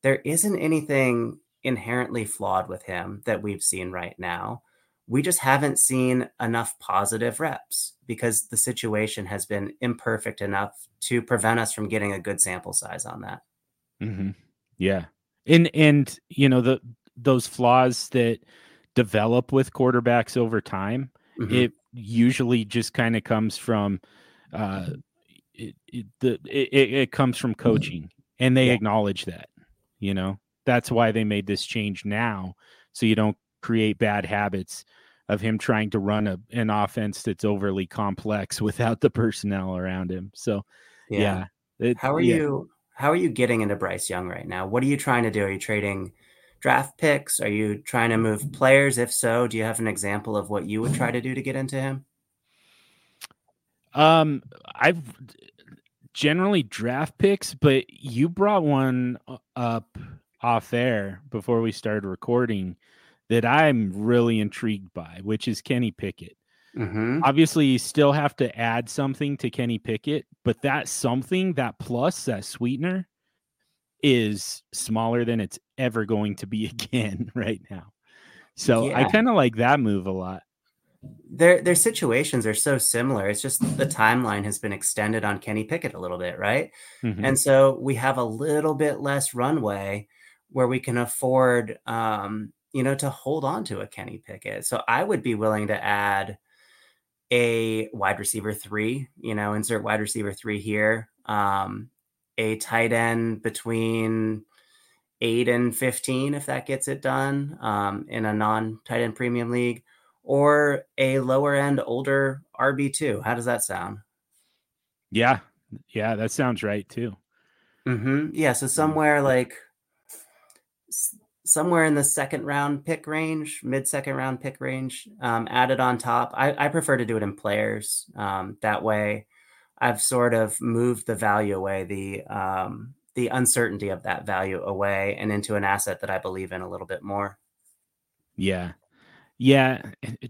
there isn't anything inherently flawed with him that we've seen right now. We just haven't seen enough positive reps because the situation has been imperfect enough to prevent us from getting a good sample size on that. Mm-hmm. Yeah. And and you know the those flaws that develop with quarterbacks over time, mm-hmm. it usually just kind of comes from uh it, it the it, it comes from coaching and they yeah. acknowledge that, you know. That's why they made this change now so you don't create bad habits of him trying to run a, an offense that's overly complex without the personnel around him. So, yeah. yeah it, how are yeah. you? How are you getting into Bryce Young right now? What are you trying to do? Are you trading draft picks? Are you trying to move players? If so, do you have an example of what you would try to do to get into him? Um, I've generally draft picks, but you brought one up off air before we started recording that I'm really intrigued by, which is Kenny Pickett. Mm-hmm. Obviously, you still have to add something to Kenny Pickett, but that something, that plus, that sweetener, is smaller than it's ever going to be again right now. So yeah. I kind of like that move a lot. Their their situations are so similar. It's just the timeline has been extended on Kenny Pickett a little bit, right? Mm-hmm. And so we have a little bit less runway where we can afford um, you know, to hold on to a Kenny Pickett. So I would be willing to add a wide receiver three, you know, insert wide receiver three here, um, a tight end between eight and 15, if that gets it done um, in a non tight end premium league, or a lower end older RB2. How does that sound? Yeah. Yeah, that sounds right too. Mm-hmm. Yeah. So somewhere like somewhere in the second round pick range, mid second round pick range, um, added on top. I, I, prefer to do it in players. Um, that way, I've sort of moved the value away, the um, the uncertainty of that value away, and into an asset that I believe in a little bit more. Yeah, yeah.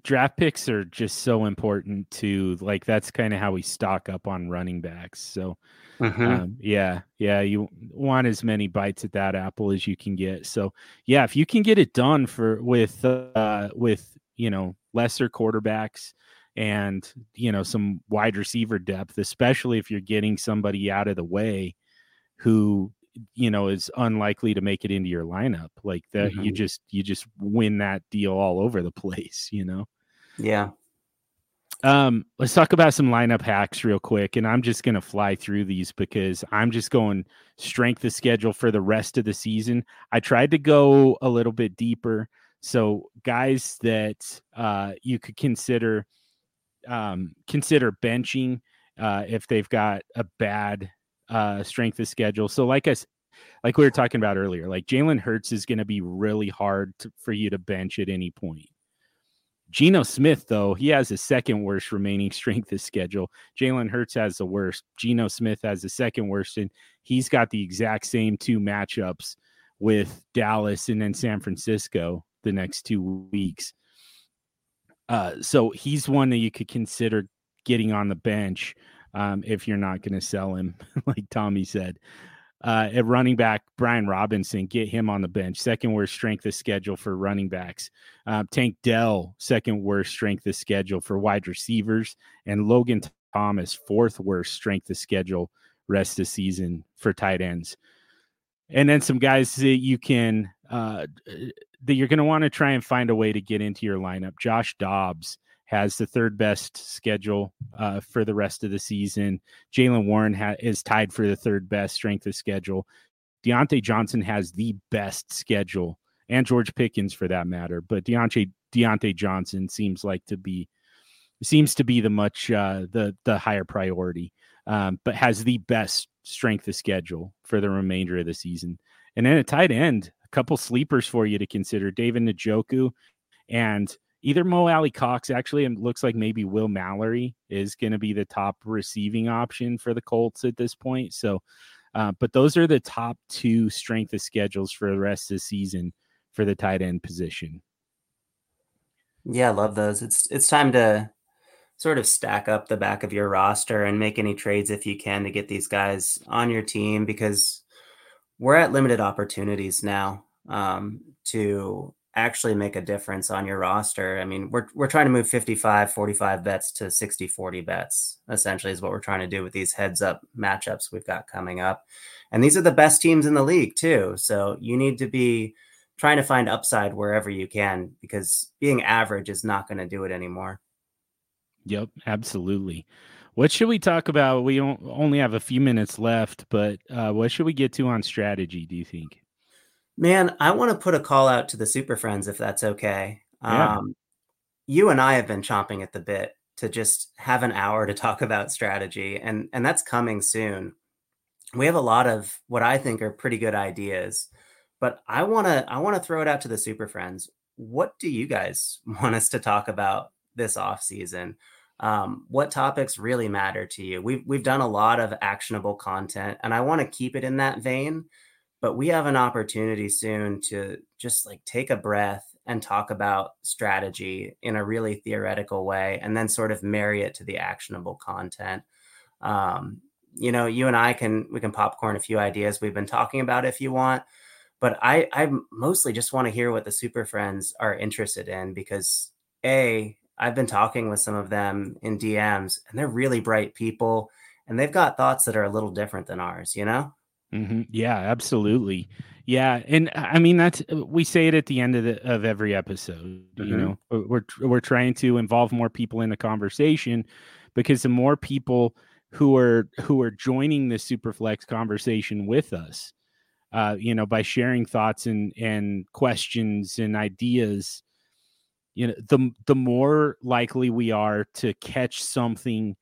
Draft picks are just so important to like. That's kind of how we stock up on running backs. So Mm-hmm. Um, yeah, yeah, you want as many bites at that apple as you can get. So, yeah, if you can get it done for with uh, with you know lesser quarterbacks and you know some wide receiver depth, especially if you're getting somebody out of the way who you know is unlikely to make it into your lineup like that mm-hmm. you just you just win that deal all over the place you know yeah um, let's talk about some lineup hacks real quick, and I'm just gonna fly through these because I'm just going strength of schedule for the rest of the season. I tried to go a little bit deeper, so guys that uh, you could consider um, consider benching uh, if they've got a bad uh, strength of schedule. So, like us, like we were talking about earlier, like Jalen Hurts is going to be really hard to, for you to bench at any point. Geno Smith, though, he has the second worst remaining strength of schedule. Jalen Hurts has the worst. Geno Smith has the second worst, and he's got the exact same two matchups with Dallas and then San Francisco the next two weeks. Uh, so he's one that you could consider getting on the bench um, if you're not going to sell him, like Tommy said uh, at running back, Brian Robinson, get him on the bench. Second worst strength of schedule for running backs. Uh, Tank Dell, second worst strength of schedule for wide receivers. And Logan Thomas, fourth worst strength of schedule rest of season for tight ends. And then some guys that you can, uh, that you're going to want to try and find a way to get into your lineup. Josh Dobbs has the third best schedule uh, for the rest of the season. Jaylen Warren ha- is tied for the third best strength of schedule. Diontae Johnson has the best schedule, and George Pickens for that matter. But Diontae Diontae Johnson seems like to be seems to be the much uh, the the higher priority, um, but has the best strength of schedule for the remainder of the season. And then a tight end, a couple sleepers for you to consider: David Njoku and either Mo Alie-Cox actually, and looks like maybe Will Mallory is going to be the top receiving option for the Colts at this point. So, uh, but those are the top two strength of schedules for the rest of the season for the tight end position. Yeah, I love those. It's it's time to sort of stack up the back of your roster and make any trades if you can to get these guys on your team because we're at limited opportunities now um, to actually make a difference on your roster. I mean, we're we're trying to move 55 45 bets to 60 40 bets. Essentially is what we're trying to do with these heads up matchups we've got coming up. And these are the best teams in the league too. So you need to be trying to find upside wherever you can because being average is not going to do it anymore. Yep, absolutely. What should we talk about? We only have a few minutes left, but uh, what should we get to on strategy? Do you think? Man, I want to put a call out to the super friends if that's okay. Yeah. Um, you and I have been chomping at the bit to just have an hour to talk about strategy, and and that's coming soon. We have a lot of what I think are pretty good ideas, but I want to I want to throw it out to the super friends. What do you guys want us to talk about this off season? Um, what topics really matter to you? We've we've done a lot of actionable content, and I want to keep it in that vein but we have an opportunity soon to just like take a breath and talk about strategy in a really theoretical way and then sort of marry it to the actionable content. Um, you know you and i can we can popcorn a few ideas we've been talking about if you want but i i mostly just want to hear what the super friends are interested in because a i've been talking with some of them in dms and they're really bright people and they've got thoughts that are a little different than ours you know Mm-hmm. Yeah, absolutely. Yeah, and I mean that's uh, we say it at the end of the, of every episode. Mm-hmm. You know, we're we're trying to involve more people in the conversation because the more people who are who are joining the Superflex conversation with us, uh, you know, by sharing thoughts and and questions and ideas, you know, the the more likely we are to catch something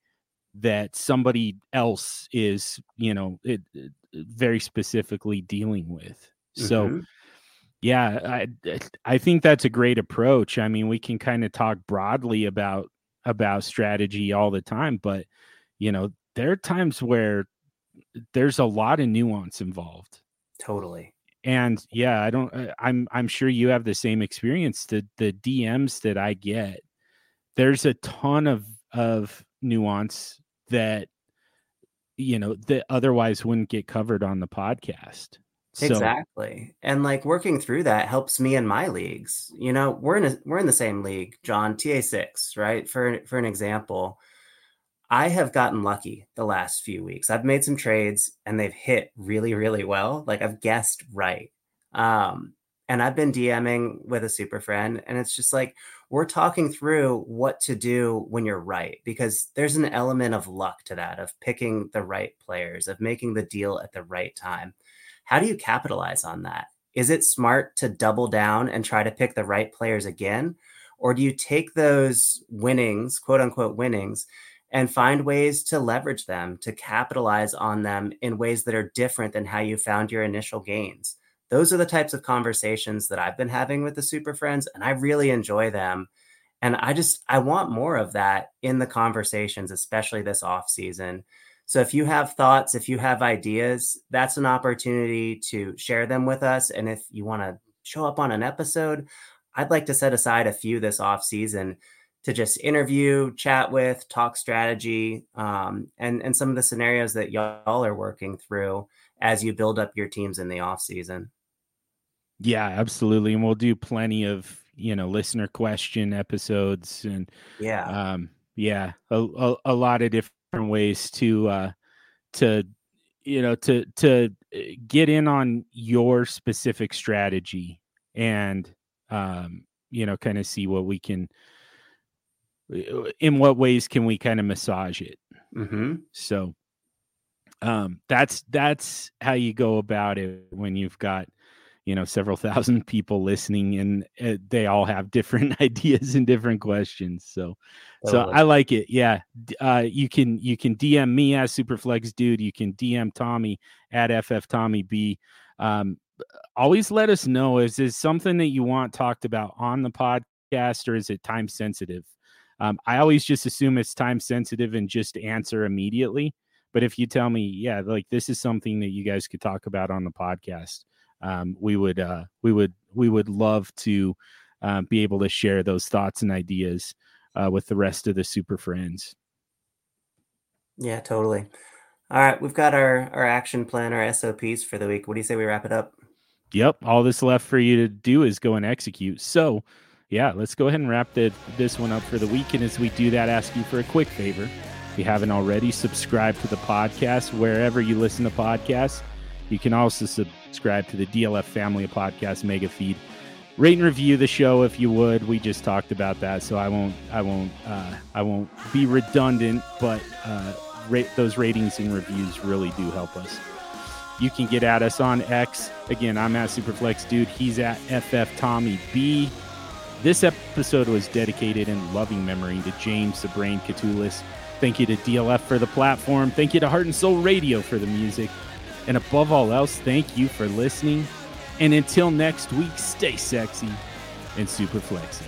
that somebody else is, you know, it, it very specifically dealing with. Mm-hmm. So yeah, I I think that's a great approach. I mean, we can kind of talk broadly about about strategy all the time, but you know, there are times where there's a lot of nuance involved. Totally. And yeah, I don't uh, I'm I'm sure you have the same experience the the DMs that I get. There's a ton of of nuance that you know that otherwise wouldn't get covered on the podcast. So, exactly and like working through that helps me in my leagues you know we're in a, we're in the same league john ta6 right for for an example. I have gotten lucky the last few weeks i've made some trades and they've hit really really well like i've guessed right um and I've been DMing with a super friend, and it's just like we're talking through what to do when you're right, because there's an element of luck to that, of picking the right players, of making the deal at the right time. How do you capitalize on that? Is it smart to double down and try to pick the right players again? Or do you take those winnings, quote unquote winnings, and find ways to leverage them, to capitalize on them in ways that are different than how you found your initial gains? Those are the types of conversations that I've been having with the super friends and I really enjoy them. And I just I want more of that in the conversations, especially this off season. So if you have thoughts, if you have ideas, that's an opportunity to share them with us. And if you want to show up on an episode, I'd like to set aside a few this off season to just interview, chat with, talk strategy, um, and and some of the scenarios that y'all are working through as you build up your teams in the off season. Yeah, absolutely. And we'll do plenty of, you know, listener question episodes and yeah. Um yeah, a, a, a lot of different ways to uh to you know to to eh, get in on your specific strategy and um you know kind of see what we can eh, in what ways can we kind of massage it mm-hmm. so um that's that's how you go about it when you've got you know several thousand people listening and uh, they all have different ideas and different questions so so i like it yeah uh, you can you can dm me as superflex dude you can dm tommy at ff tommy b um, always let us know is this something that you want talked about on the podcast or is it time sensitive? Um, i always just assume it's time sensitive and just answer immediately but if you tell me yeah like this is something that you guys could talk about on the podcast um, we would uh, we would we would love to uh, be able to share those thoughts and ideas uh, with the rest of the super friends. Yeah, totally. All right, we've got our our action plan, our SOPs for the week. What do you say we wrap it up? Yep. All that's left for you to do is go and execute. So, yeah, let's go ahead and wrap the, this one up for the week. And as we do that, ask you for a quick favor. If you haven't already, subscribe to the podcast wherever you listen to podcasts. You can also subscribe to the DLF Family Podcast mega feed. Rate and review the show if you would. We just talked about that, so I won't, I won't, uh, I won't be redundant. But uh, rate those ratings and reviews really do help us. You can get at us on X. Again, I'm at Superflex Dude. He's at FF Tommy B. This episode was dedicated in loving memory to James the Brain Koutoulas. Thank you to DLF for the platform. Thank you to Heart and Soul Radio for the music. And above all else, thank you for listening. And until next week, stay sexy and super flexy.